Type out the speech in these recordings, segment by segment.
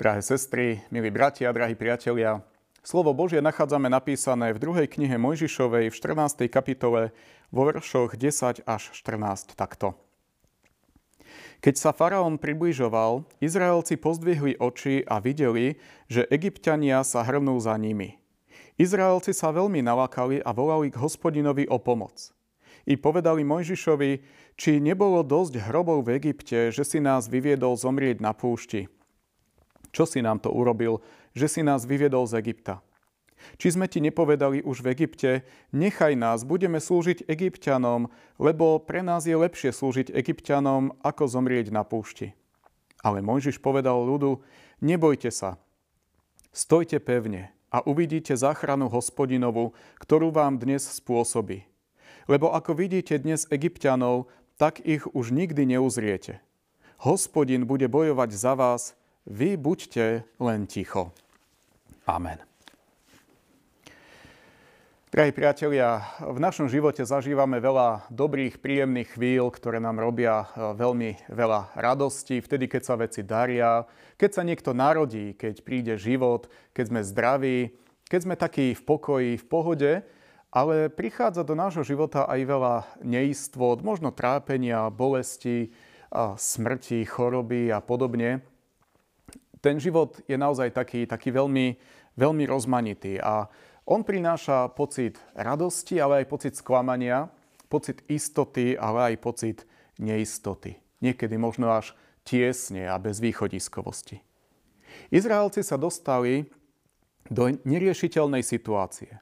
Drahé sestry, milí bratia, drahí priatelia, slovo Božie nachádzame napísané v druhej knihe Mojžišovej v 14. kapitole vo veršoch 10 až 14 takto. Keď sa faraón približoval, Izraelci pozdvihli oči a videli, že egyptiania sa hrnú za nimi. Izraelci sa veľmi nalakali a volali k hospodinovi o pomoc. I povedali Mojžišovi, či nebolo dosť hrobov v Egypte, že si nás vyviedol zomrieť na púšti – čo si nám to urobil, že si nás vyviedol z Egypta? Či sme ti nepovedali už v Egypte, nechaj nás, budeme slúžiť egyptianom, lebo pre nás je lepšie slúžiť egyptianom, ako zomrieť na púšti. Ale Mojžiš povedal ľudu, nebojte sa, stojte pevne a uvidíte záchranu hospodinovu, ktorú vám dnes spôsobí. Lebo ako vidíte dnes egyptianov, tak ich už nikdy neuzriete. Hospodin bude bojovať za vás, vy buďte len ticho. Amen. Drahí priatelia, v našom živote zažívame veľa dobrých, príjemných chvíľ, ktoré nám robia e, veľmi veľa radosti, vtedy, keď sa veci daria, keď sa niekto narodí, keď príde život, keď sme zdraví, keď sme takí v pokoji, v pohode, ale prichádza do nášho života aj veľa neistot, možno trápenia, bolesti, smrti, choroby a podobne ten život je naozaj taký, taký veľmi, veľmi rozmanitý a on prináša pocit radosti, ale aj pocit sklamania, pocit istoty, ale aj pocit neistoty. Niekedy možno až tiesne a bez východiskovosti. Izraelci sa dostali do neriešiteľnej situácie.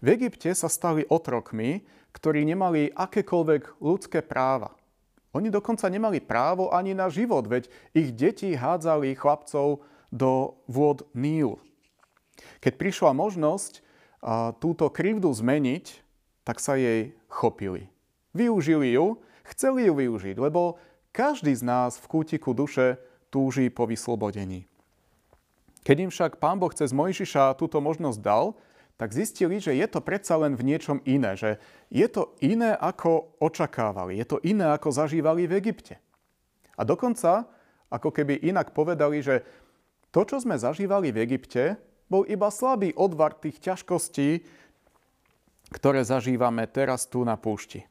V Egypte sa stali otrokmi, ktorí nemali akékoľvek ľudské práva. Oni dokonca nemali právo ani na život, veď ich deti hádzali chlapcov do vôd Níl. Keď prišla možnosť túto krivdu zmeniť, tak sa jej chopili. Využili ju, chceli ju využiť, lebo každý z nás v kútiku duše túži po vyslobodení. Keď im však pán Boh cez Mojžiša túto možnosť dal, tak zistili, že je to predsa len v niečom iné, že je to iné, ako očakávali, je to iné, ako zažívali v Egypte. A dokonca, ako keby inak povedali, že to, čo sme zažívali v Egypte, bol iba slabý odvar tých ťažkostí, ktoré zažívame teraz tu na púšti.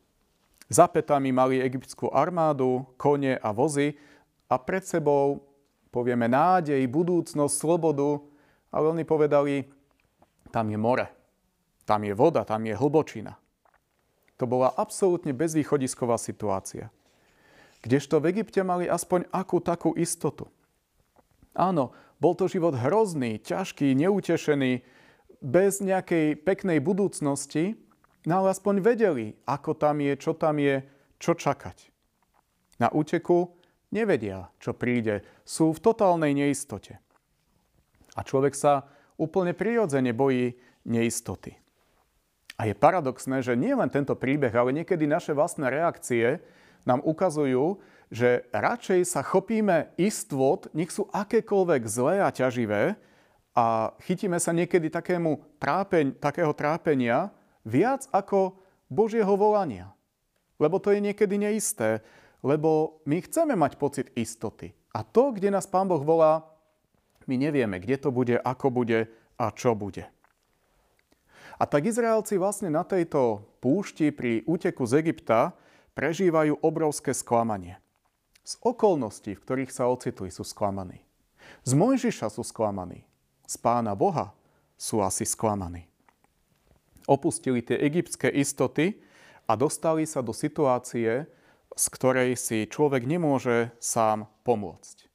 Za petami mali egyptskú armádu, kone a vozy a pred sebou povieme nádej, budúcnosť, slobodu, ale oni povedali, tam je more, tam je voda, tam je hlbočina. To bola absolútne bezvýchodisková situácia. Kdežto v Egypte mali aspoň akú takú istotu. Áno, bol to život hrozný, ťažký, neutešený, bez nejakej peknej budúcnosti, no ale aspoň vedeli, ako tam je, čo tam je, čo čakať. Na úteku nevedia, čo príde, sú v totálnej neistote. A človek sa úplne prirodzene bojí neistoty. A je paradoxné, že nie len tento príbeh, ale niekedy naše vlastné reakcie nám ukazujú, že radšej sa chopíme istôt, nech sú akékoľvek zlé a ťaživé, a chytíme sa niekedy takému trápeň, takého trápenia viac ako Božieho volania. Lebo to je niekedy neisté, lebo my chceme mať pocit istoty. A to, kde nás Pán Boh volá, my nevieme, kde to bude, ako bude a čo bude. A tak Izraelci vlastne na tejto púšti pri úteku z Egypta prežívajú obrovské sklamanie. Z okolností, v ktorých sa ocitli, sú sklamaní. Z Mojžiša sú sklamaní. Z pána Boha sú asi sklamaní. Opustili tie egyptské istoty a dostali sa do situácie, z ktorej si človek nemôže sám pomôcť.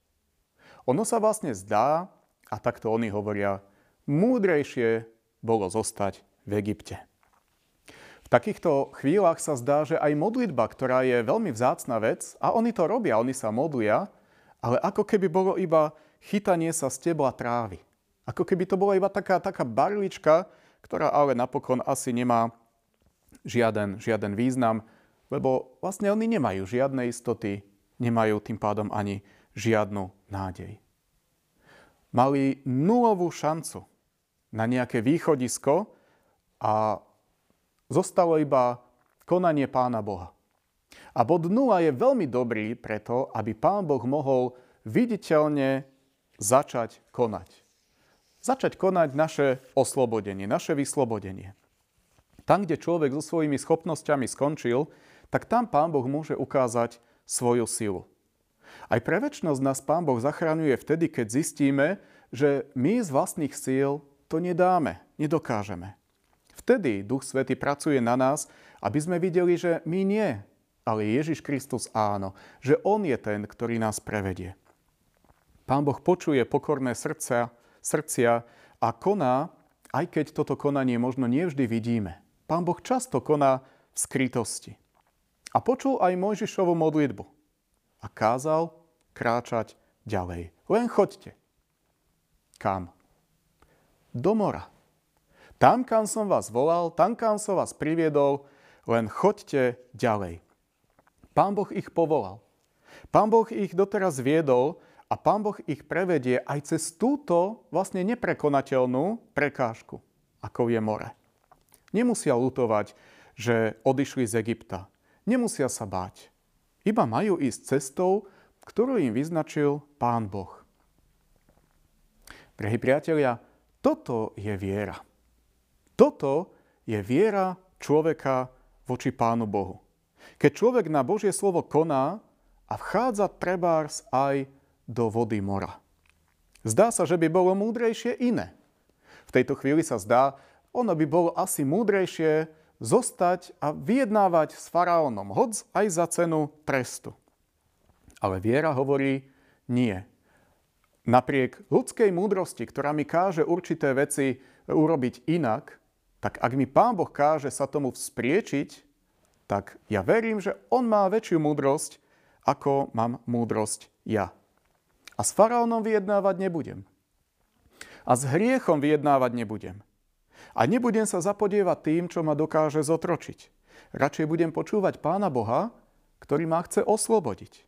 Ono sa vlastne zdá, a takto oni hovoria, múdrejšie bolo zostať v Egypte. V takýchto chvíľach sa zdá, že aj modlitba, ktorá je veľmi vzácna vec, a oni to robia, oni sa modlia, ale ako keby bolo iba chytanie sa stebla trávy. Ako keby to bola iba taká, taká barlička, ktorá ale napokon asi nemá žiaden, žiaden význam, lebo vlastne oni nemajú žiadne istoty, nemajú tým pádom ani žiadnu nádej. Mali nulovú šancu na nejaké východisko a zostalo iba konanie Pána Boha. A bod nula je veľmi dobrý preto, aby Pán Boh mohol viditeľne začať konať. Začať konať naše oslobodenie, naše vyslobodenie. Tam, kde človek so svojimi schopnosťami skončil, tak tam Pán Boh môže ukázať svoju silu. Aj pre väčšnosť nás Pán Boh zachraňuje vtedy, keď zistíme, že my z vlastných síl to nedáme, nedokážeme. Vtedy Duch Svety pracuje na nás, aby sme videli, že my nie, ale Ježiš Kristus áno, že On je ten, ktorý nás prevedie. Pán Boh počuje pokorné srdcia, srdcia a koná, aj keď toto konanie možno nevždy vidíme. Pán Boh často koná v skrytosti. A počul aj Mojžišovu modlitbu a kázal kráčať ďalej. Len choďte. Kam? Do mora. Tam, kam som vás volal, tam, kam som vás priviedol, len choďte ďalej. Pán Boh ich povolal. Pán Boh ich doteraz viedol a Pán Boh ich prevedie aj cez túto vlastne neprekonateľnú prekážku, ako je more. Nemusia lutovať, že odišli z Egypta. Nemusia sa báť. Iba majú ísť cestou, ktorú im vyznačil Pán Boh. Drahí priatelia, toto je viera. Toto je viera človeka voči Pánu Bohu. Keď človek na Božie slovo koná a vchádza trebárs aj do vody mora. Zdá sa, že by bolo múdrejšie iné. V tejto chvíli sa zdá, ono by bolo asi múdrejšie zostať a vyjednávať s faraónom, hoď aj za cenu trestu. Ale viera hovorí nie. Napriek ľudskej múdrosti, ktorá mi káže určité veci urobiť inak, tak ak mi Pán Boh káže sa tomu vzpriečiť, tak ja verím, že On má väčšiu múdrosť, ako mám múdrosť ja. A s faraónom vyjednávať nebudem. A s hriechom vyjednávať nebudem. A nebudem sa zapodievať tým, čo ma dokáže zotročiť. Radšej budem počúvať Pána Boha, ktorý ma chce oslobodiť.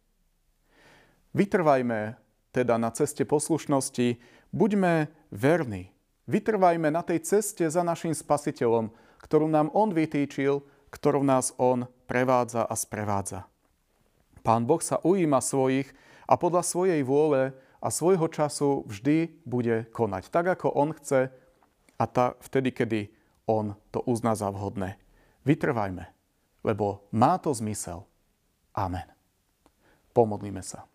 Vytrvajme teda na ceste poslušnosti, buďme verní. Vytrvajme na tej ceste za našim spasiteľom, ktorú nám On vytýčil, ktorou nás On prevádza a sprevádza. Pán Boh sa ujíma svojich a podľa svojej vôle a svojho času vždy bude konať. Tak, ako On chce, a tá, vtedy, kedy on to uzná za vhodné. Vytrvajme, lebo má to zmysel. Amen. Pomodlíme sa.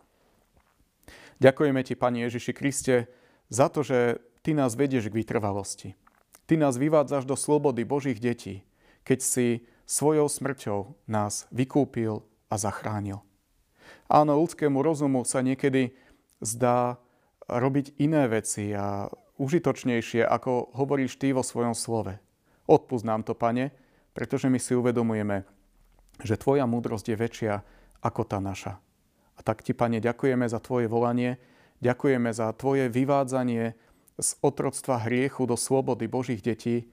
Ďakujeme Ti, Pani Ježiši Kriste, za to, že Ty nás vedieš k vytrvalosti. Ty nás vyvádzaš do slobody Božích detí, keď si svojou smrťou nás vykúpil a zachránil. Áno, ľudskému rozumu sa niekedy zdá robiť iné veci a užitočnejšie, ako hovoríš Ty vo svojom slove. Odpúsť nám to, Pane, pretože my si uvedomujeme, že Tvoja múdrosť je väčšia ako tá naša. A tak Ti, Pane, ďakujeme za Tvoje volanie, ďakujeme za Tvoje vyvádzanie z otroctva hriechu do slobody Božích detí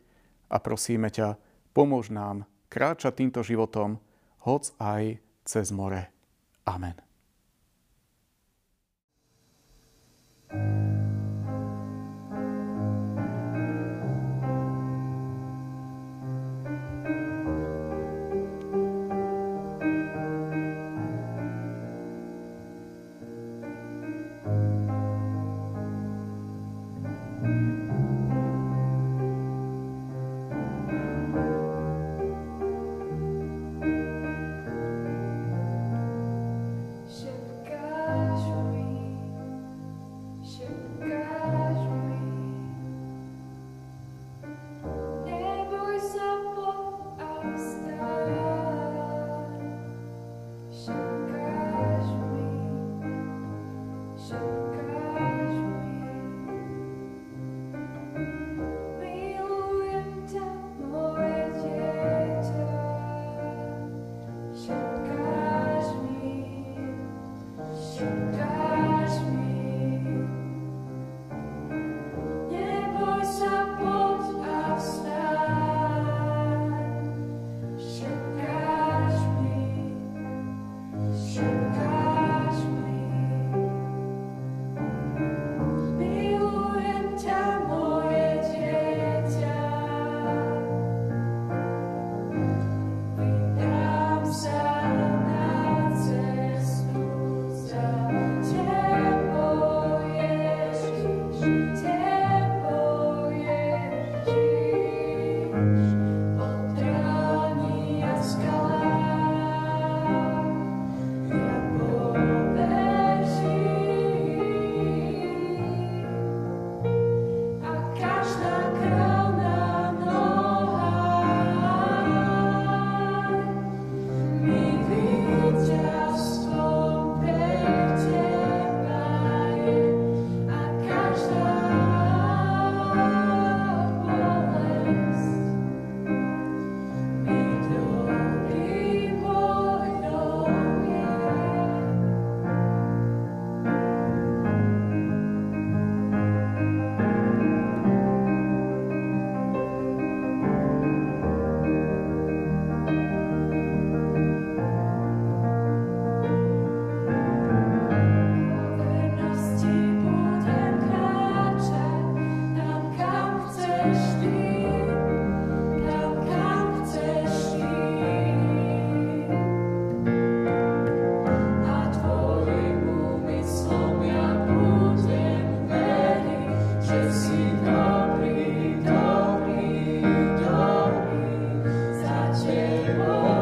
a prosíme ťa, pomôž nám kráčať týmto životom, hoc aj cez more. Amen. Amen.